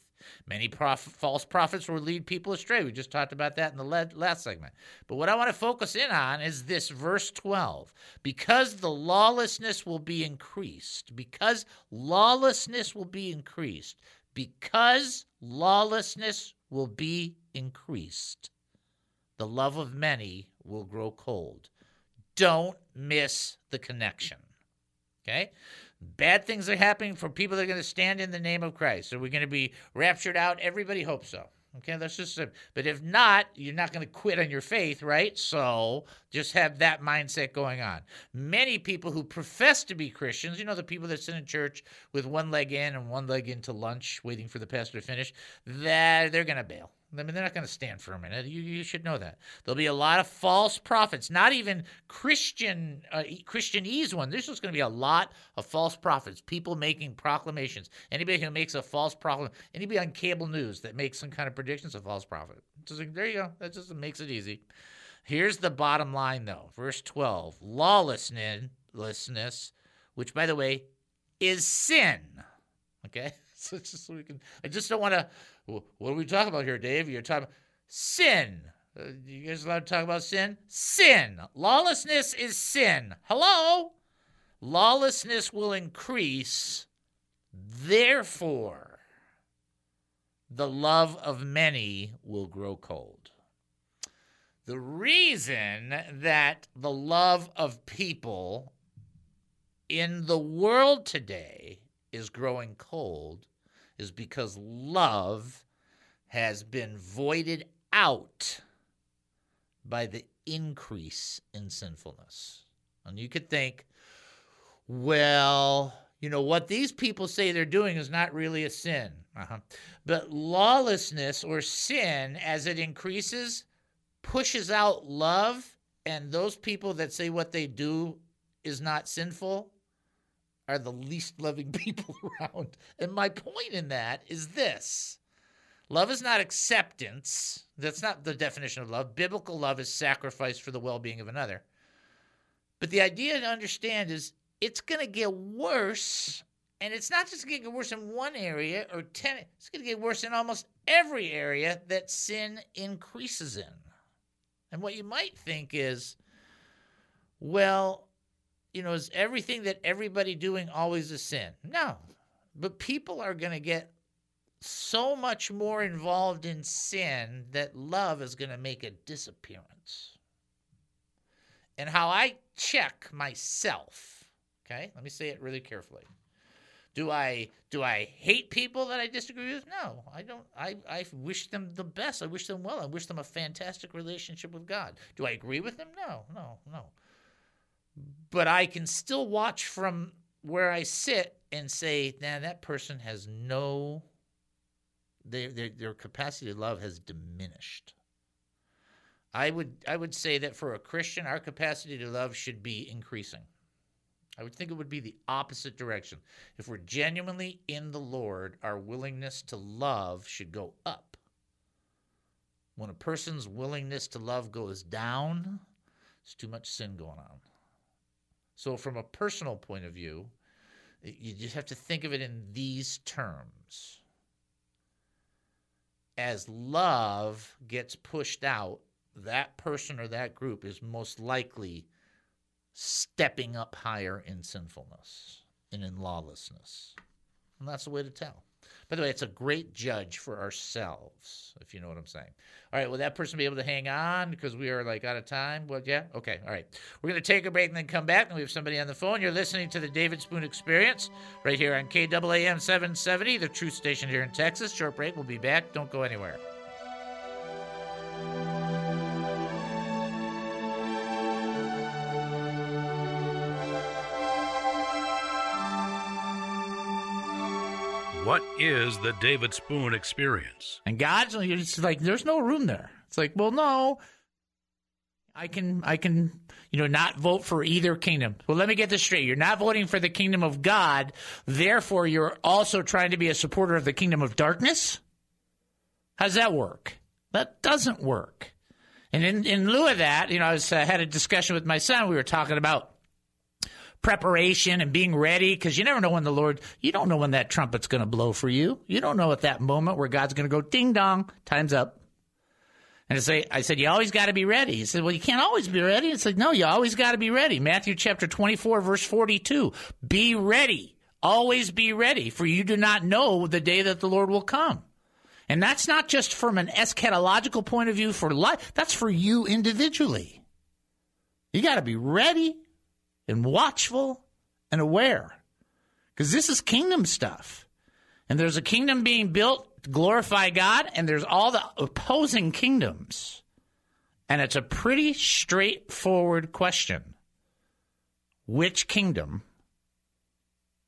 Speaker 2: Many prof- false prophets will lead people astray. We just talked about that in the le- last segment. But what I want to focus in on is this verse 12. Because the lawlessness will be increased, because lawlessness will be increased, because lawlessness will be increased, the love of many will grow cold. Don't miss the connection. Okay? Bad things are happening for people that are going to stand in the name of Christ. Are we going to be raptured out? Everybody hopes so. Okay, that's just a, but if not, you're not going to quit on your faith, right? So just have that mindset going on. Many people who profess to be Christians, you know, the people that sit in church with one leg in and one leg into lunch, waiting for the pastor to finish, that they're going to bail. I mean, they're not going to stand for a minute. You, you should know that. There'll be a lot of false prophets, not even Christian uh, Christianese one. There's just going to be a lot of false prophets, people making proclamations. Anybody who makes a false proclamation, anybody on cable news that makes some kind of predictions, a false prophet. Just like, there you go. That just makes it easy. Here's the bottom line, though. Verse 12 lawlessness, which, by the way, is sin. Okay? So just so we can, I just don't want to. What are we talking about here, Dave? You're talking sin. Uh, you guys allowed to talk about sin? Sin. Lawlessness is sin. Hello? Lawlessness will increase. Therefore, the love of many will grow cold. The reason that the love of people in the world today is growing cold is because love has been voided out by the increase in sinfulness. And you could think, well, you know, what these people say they're doing is not really a sin. Uh-huh. But lawlessness or sin, as it increases, pushes out love, and those people that say what they do is not sinful are the least loving people around. And my point in that is this love is not acceptance. That's not the definition of love. Biblical love is sacrifice for the well being of another. But the idea to understand is it's going to get worse. And it's not just going to get worse in one area or 10, it's going to get worse in almost every area that sin increases in. And what you might think is, well, you know, is everything that everybody doing always a sin? No. But people are going to get so much more involved in sin that love is going to make a disappearance. And how I check myself, okay? Let me say it really carefully. Do I do I hate people that I disagree with? No, I don't. I, I wish them the best. I wish them well. I wish them a fantastic relationship with God. Do I agree with them? No, no, no but I can still watch from where I sit and say, nah, that person has no, their, their, their capacity to love has diminished. I would, I would say that for a Christian, our capacity to love should be increasing. I would think it would be the opposite direction. If we're genuinely in the Lord, our willingness to love should go up. When a person's willingness to love goes down, there's too much sin going on. So, from a personal point of view, you just have to think of it in these terms. As love gets pushed out, that person or that group is most likely stepping up higher in sinfulness and in lawlessness. And that's the way to tell. By the way, it's a great judge for ourselves, if you know what I'm saying. All right, will that person be able to hang on because we are like out of time? Well, yeah? Okay, all right. We're going to take a break and then come back, and we have somebody on the phone. You're listening to the David Spoon Experience right here on KAAM 770, the truth station here in Texas. Short break. We'll be back. Don't go anywhere.
Speaker 13: What is the David Spoon experience?
Speaker 2: And God's it's like there's no room there. It's like, well, no. I can I can you know not vote for either kingdom. Well, let me get this straight. You're not voting for the kingdom of God, therefore you're also trying to be a supporter of the kingdom of darkness? How does that work? That doesn't work. And in, in lieu of that, you know, I was, uh, had a discussion with my son. We were talking about preparation and being ready because you never know when the Lord, you don't know when that trumpet's going to blow for you. You don't know at that moment where God's going to go ding dong, time's up. And I say, I said, you always got to be ready. He said, well, you can't always be ready. It's like, no, you always got to be ready. Matthew chapter 24, verse 42. Be ready. Always be ready, for you do not know the day that the Lord will come. And that's not just from an eschatological point of view for life. That's for you individually. You got to be ready and watchful and aware because this is kingdom stuff. And there's a kingdom being built to glorify God, and there's all the opposing kingdoms. And it's a pretty straightforward question. Which kingdom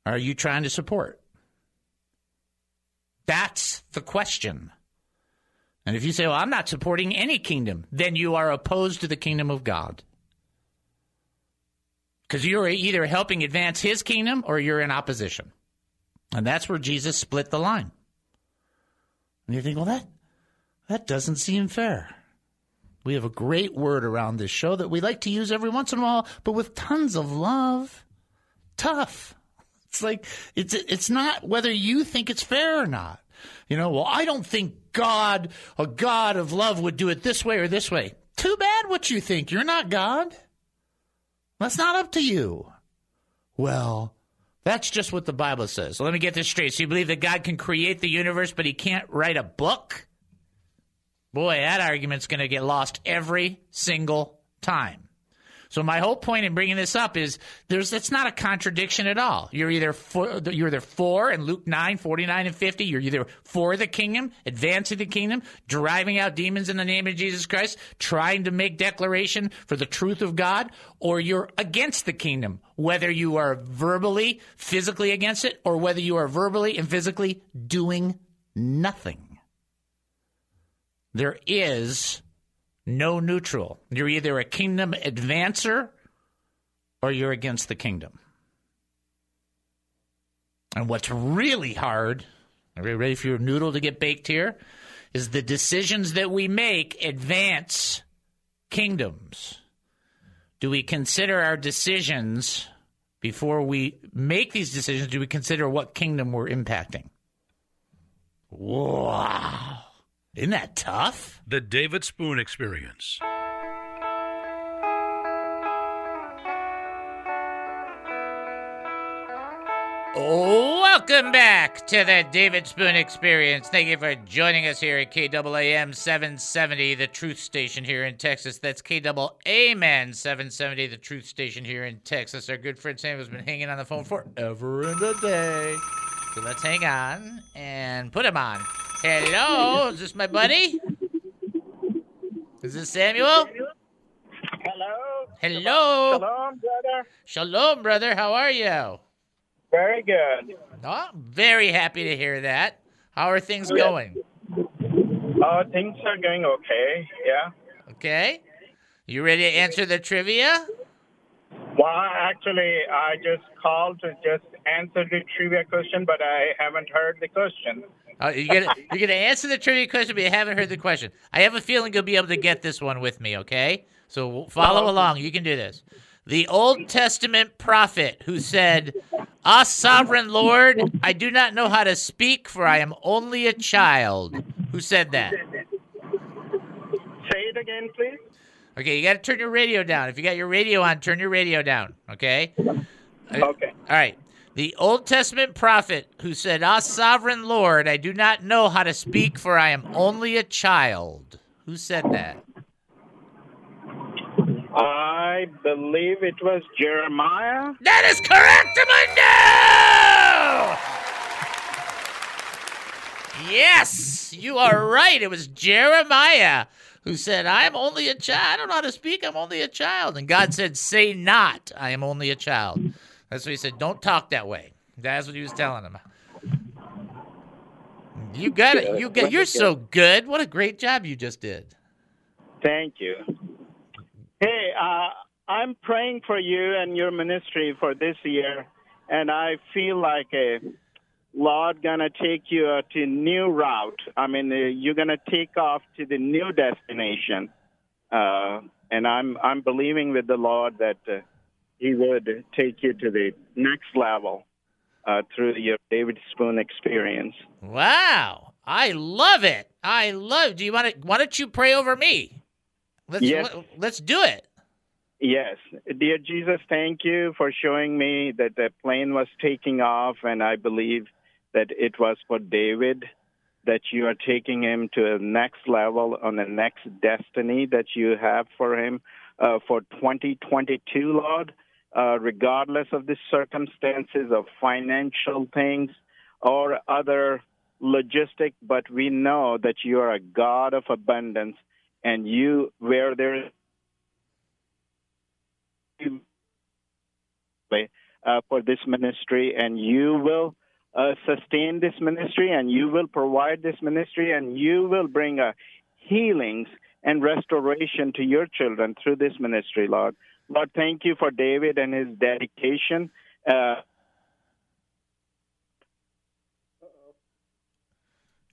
Speaker 2: are you trying to support? That's the question. And if you say, well, I'm not supporting any kingdom, then you are opposed to the kingdom of God. Because you're either helping advance his kingdom or you're in opposition. And that's where Jesus split the line. And you think, well, that, that doesn't seem fair. We have a great word around this show that we like to use every once in a while, but with tons of love. Tough. It's like, it's, it's not whether you think it's fair or not. You know, well, I don't think God, a God of love would do it this way or this way. Too bad what you think. You're not God. That's not up to you. Well, that's just what the Bible says. So let me get this straight. So you believe that God can create the universe, but he can't write a book? Boy, that argument's going to get lost every single time. So my whole point in bringing this up is there's it's not a contradiction at all. You're either for, you're either for in Luke 9, 49 and 50, you're either for the kingdom, advancing the kingdom, driving out demons in the name of Jesus Christ, trying to make declaration for the truth of God, or you're against the kingdom, whether you are verbally, physically against it, or whether you are verbally and physically doing nothing. There is no neutral. You're either a kingdom advancer or you're against the kingdom. And what's really hard, are you ready for your noodle to get baked here? Is the decisions that we make advance kingdoms? Do we consider our decisions before we make these decisions? Do we consider what kingdom we're impacting? Wow. Isn't that tough?
Speaker 13: The David Spoon Experience.
Speaker 2: Welcome back to the David Spoon Experience. Thank you for joining us here at KAAM 770, the truth station here in Texas. That's KAAM 770, the truth station here in Texas. Our good friend Sam has been hanging on the phone forever and a day. So let's hang on and put him on. Hello, is this my buddy? Is this Samuel?
Speaker 14: Hello.
Speaker 2: Hello.
Speaker 14: Shalom, brother.
Speaker 2: Shalom, brother. How are you?
Speaker 14: Very good.
Speaker 2: Oh, very happy to hear that. How are things going?
Speaker 14: Uh, things are going okay. Yeah.
Speaker 2: Okay. You ready to answer the trivia?
Speaker 14: Well, actually, I just called to just answer the trivia question, but I haven't heard the question.
Speaker 2: Uh, you're gonna you're gonna answer the trivia question, but you haven't heard the question. I have a feeling you'll be able to get this one with me. Okay, so follow along. You can do this. The Old Testament prophet who said, "Ah, sovereign Lord, I do not know how to speak, for I am only a child." Who said that?
Speaker 14: Say it again, please.
Speaker 2: Okay, you got to turn your radio down. If you got your radio on, turn your radio down. Okay.
Speaker 14: Okay.
Speaker 2: All right. The Old Testament prophet who said, Ah, sovereign Lord, I do not know how to speak, for I am only a child. Who said that?
Speaker 14: I believe it was Jeremiah.
Speaker 2: That is correct, Amundo! Yes, you are right. It was Jeremiah who said, I am only a child. I don't know how to speak. I'm only a child. And God said, Say not, I am only a child. That's what he said. Don't talk that way. That's what he was telling him. You got it. You got. You're so good. What a great job you just did.
Speaker 14: Thank you. Hey, uh, I'm praying for you and your ministry for this year, and I feel like a Lord gonna take you uh, to new route. I mean, uh, you're gonna take off to the new destination, uh, and I'm I'm believing with the Lord that uh, He would take you to the next level uh, through your David Spoon experience.
Speaker 2: Wow, I love it. I love. Do you want to? Why don't you pray over me? Let's
Speaker 14: Yes.
Speaker 2: let, let's do it.
Speaker 14: Yes. Dear Jesus, thank you for showing me that the plane was taking off, and I believe that it was for David, that you are taking him to the next level on the next destiny that you have for him uh, for 2022, Lord, uh, regardless of the circumstances of financial things or other logistic, but we know that you are a God of abundance, and you, where there is uh, for this ministry, and you will uh, sustain this ministry, and you will provide this ministry, and you will bring uh, healings and restoration to your children through this ministry, Lord. Lord, thank you for David and his dedication. Uh,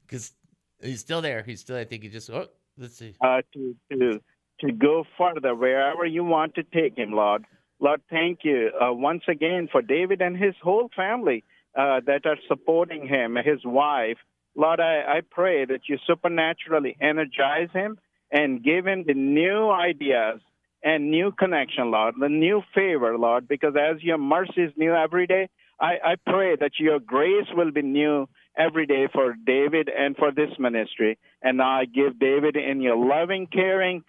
Speaker 2: Because he's still there. He's still. I think he just. Oh, let's see.
Speaker 14: uh, to to to go further wherever you want to take him, Lord. Lord, thank you uh, once again for David and his whole family uh, that are supporting him, his wife. Lord, I, I pray that you supernaturally energize him and give him the new ideas and new connection, Lord, the new favor, Lord, because as your mercy is new every day, I, I pray that your grace will be new every day for David and for this ministry. And I give David in your loving, caring,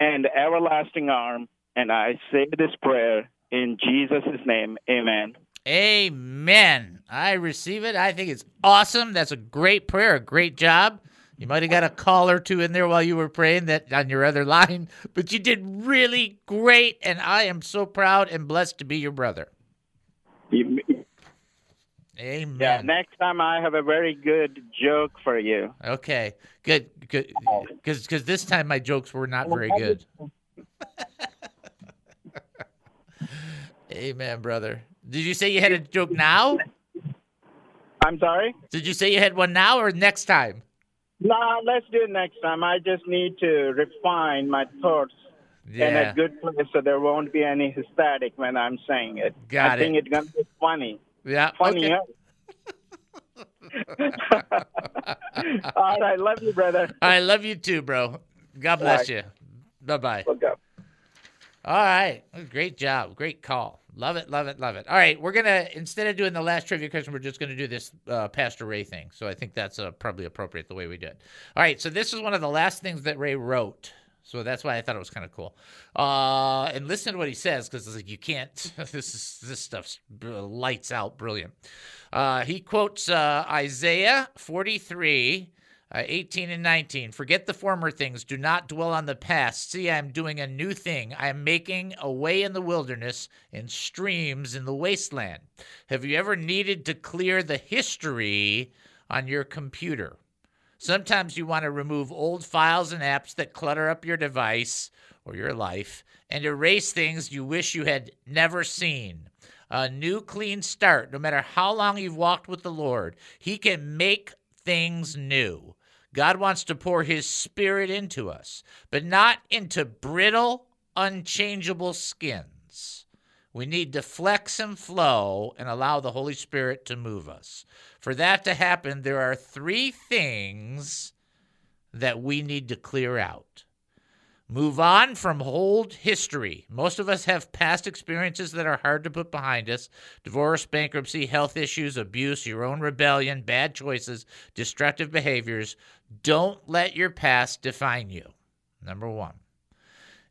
Speaker 14: and everlasting arm. And I say this prayer in Jesus' name. Amen.
Speaker 2: Amen. I receive it. I think it's awesome. That's a great prayer. A great job. You might have got a call or two in there while you were praying that on your other line, but you did really great, and I am so proud and blessed to be your brother. Amen.
Speaker 14: Yeah, next time I have a very good joke for you.
Speaker 2: Okay, good, good. Because this time my jokes were not very good. Amen, brother. Did you say you had a joke now?
Speaker 14: I'm sorry?
Speaker 2: Did you say you had one now or next time?
Speaker 14: Nah, let's do it next time. I just need to refine my thoughts in a good place so there won't be any hysteric when I'm saying it.
Speaker 2: Got
Speaker 14: I think it's going to be funny.
Speaker 2: Yeah.
Speaker 14: Funny,
Speaker 2: okay.
Speaker 14: All right. Love you, brother.
Speaker 2: I love you too, bro. God bless
Speaker 14: right.
Speaker 2: you. Bye bye. All right. Great job. Great call. Love it, love it, love it. All right. We're to, instead of doing the last trivia question, we're just to do this uh, Pastor Ray thing. So I think that's uh, probably appropriate the way we do it. All right. So this is one of the last things that Ray wrote. So that's why I thought it was kind of cool. Uh, and listen to what he says because it's like you can't. This is this stuff's lights out, brilliant. Uh, he quotes uh, Isaiah 43, uh, 18 and 19. Forget the former things. Do not dwell on the past. See, I am doing a new thing. I am making a way in the wilderness and streams in the wasteland. Have you ever needed to clear the history on your computer? Sometimes you want to remove old files and apps that clutter up your device or your life and erase things you wish you had never seen. A new clean start, no matter how long you've walked with the Lord, He can make things new. God wants to pour His Spirit into us, but not into brittle, unchangeable skins. We need to flex and flow and allow the Holy Spirit to move us. For that to happen, there are three things that we need to clear out. Move on from old history. Most of us have past experiences that are hard to put behind us divorce, bankruptcy, health issues, abuse, your own rebellion, bad choices, destructive behaviors. Don't let your past define you. Number one.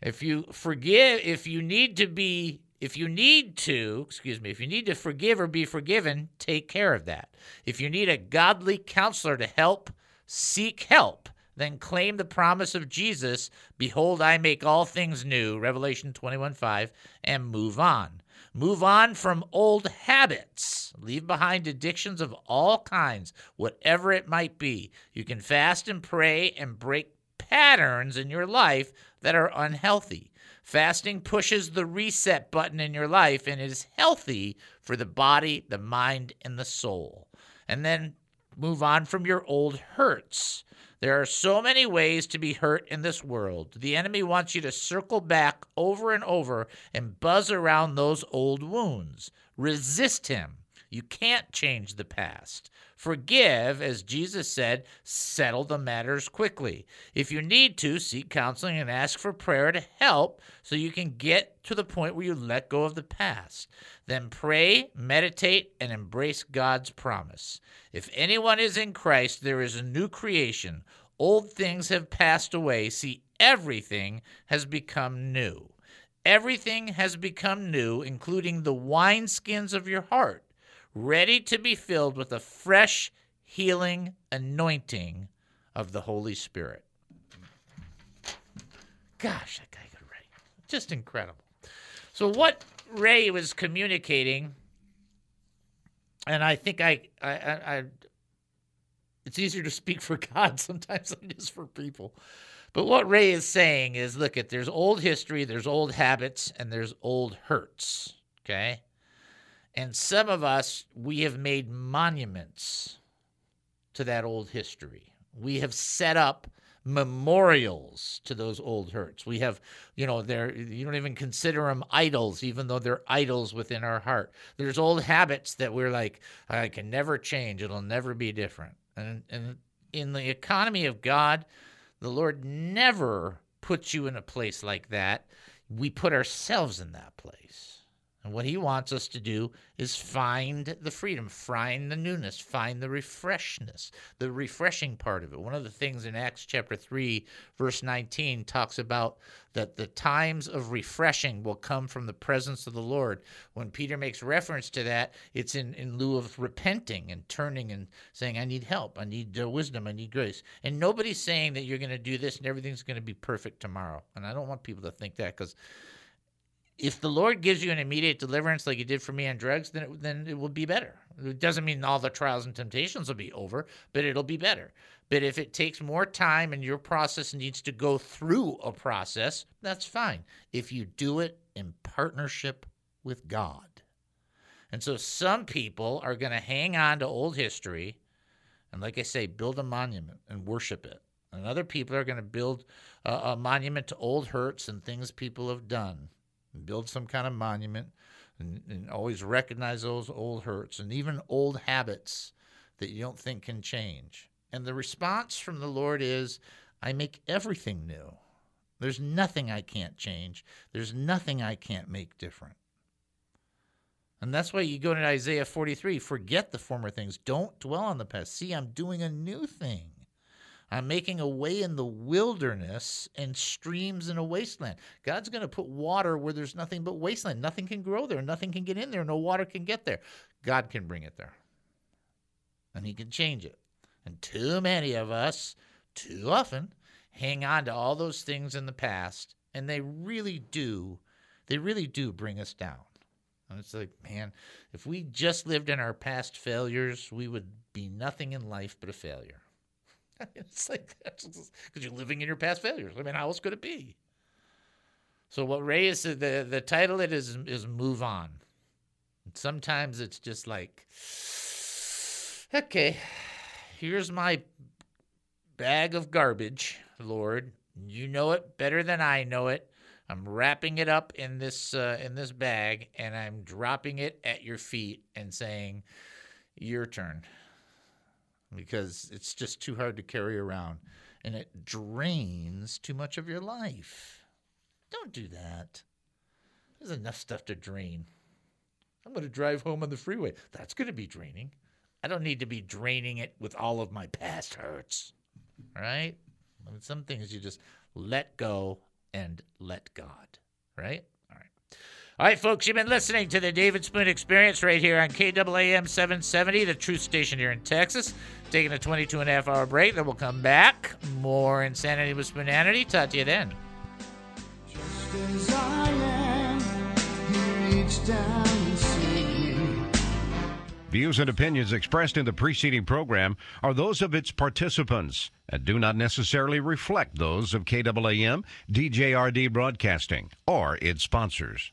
Speaker 2: If you forgive, if you need to be, if you need to, excuse me, if you need to forgive or be forgiven, take care of that. If you need a godly counselor to help, seek help. Then claim the promise of Jesus, behold, I make all things new, Revelation 21 5, and move on. Move on from old habits. Leave behind addictions of all kinds, whatever it might be. You can fast and pray and break patterns in your life that are unhealthy. Fasting pushes the reset button in your life and is healthy for the body, the mind, and the soul. And then move on from your old hurts. There are so many ways to be hurt in this world. The enemy wants you to circle back over and over and buzz around those old wounds. Resist him. You can't change the past. Forgive, as Jesus said, settle the matters quickly. If you need to, seek counseling and ask for prayer to help so you can get to the point where you let go of the past. Then pray, meditate, and embrace God's promise. If anyone is in Christ, there is a new creation. Old things have passed away. See, everything has become new. Everything has become new, including the wineskins of your heart ready to be filled with a fresh, healing anointing of the Holy Spirit. Gosh, that guy could write. Just incredible. So, what Ray was communicating, and I think I, I, I, I it's easier to speak for God sometimes than it is for people. But what Ray is saying is look at there's old history, there's old habits, and there's old hurts. Okay. And some of us, we have made monuments to that old history. We have set up memorials to those old hurts. We have, you know, they're you don't even consider them idols, even though they're idols within our heart. There's old habits that we're like, I can never change. It'll never be different. And and in the economy of God, the Lord never puts you in a place like that. We put ourselves in that place. And what he wants us to do is find the freedom, find the newness, find the refreshness, the refreshing part of it. One of the things in Acts chapter 3, verse 19 talks about that the times of refreshing will come from the presence of the Lord. When Peter makes reference to that, it's in, in lieu of repenting and turning and saying, I need help, I need uh, wisdom, I need grace. And nobody's saying that you're going to do this and everything's going to be perfect tomorrow. And I don't want people to think that because if the Lord gives you an immediate deliverance like He did for me on drugs, then it, then it will be better. It doesn't mean all the trials and temptations will be over, but it'll be better. But if it takes more time and your process needs to go through a process, that's fine. If you do it in partnership with God. And so some people are going to hang on to old history and, like I say, build a monument and worship it. And other people are going to build a, a monument to old hurts and things people have done. Build some kind of monument and, and always recognize those old hurts and even old habits that you don't think can change. And the response from the Lord is, I make everything new. There's nothing I can't change. There's nothing I can't make different. And that's why you go to Isaiah 43 forget the former things. Don't dwell on the past. See, I'm doing a new thing. I'm making a way in the wilderness and streams in a wasteland. God's going to put water where there's nothing but wasteland. Nothing can grow there. Nothing can get in there. No water can get there. God can bring it there. And He can change it. And too many of us, too often, hang on to all those things in the past, and they really do, they really do bring us down. And it's like, man, if we just lived in our past failures, we would be nothing in life but a failure. it's like because you're living in your past failures. I mean, how else could it be? So what Ray is the the title it is is move on. Sometimes it's just like, okay, here's my bag of garbage, Lord. You know it better than I know it. I'm wrapping it up in this uh, in this bag and I'm dropping it at your feet and saying, "Your turn." Because it's just too hard to carry around and it drains too much of your life. Don't do that. There's enough stuff to drain. I'm going to drive home on the freeway. That's going to be draining. I don't need to be draining it with all of my past hurts. Right? I mean, some things you just let go and let God. Right? All right. All right, folks, you've been listening to the David Spoon Experience right here on KAAM 770, the truth station here in Texas. Taking a 22 and a half hour break, then we'll come back. More Insanity with Spoonanity. Talk to you then.
Speaker 12: As I am, you reach down and see me.
Speaker 15: Views and opinions expressed in the preceding program are those of its participants and do not necessarily reflect those of KAAM, DJRD Broadcasting, or its sponsors.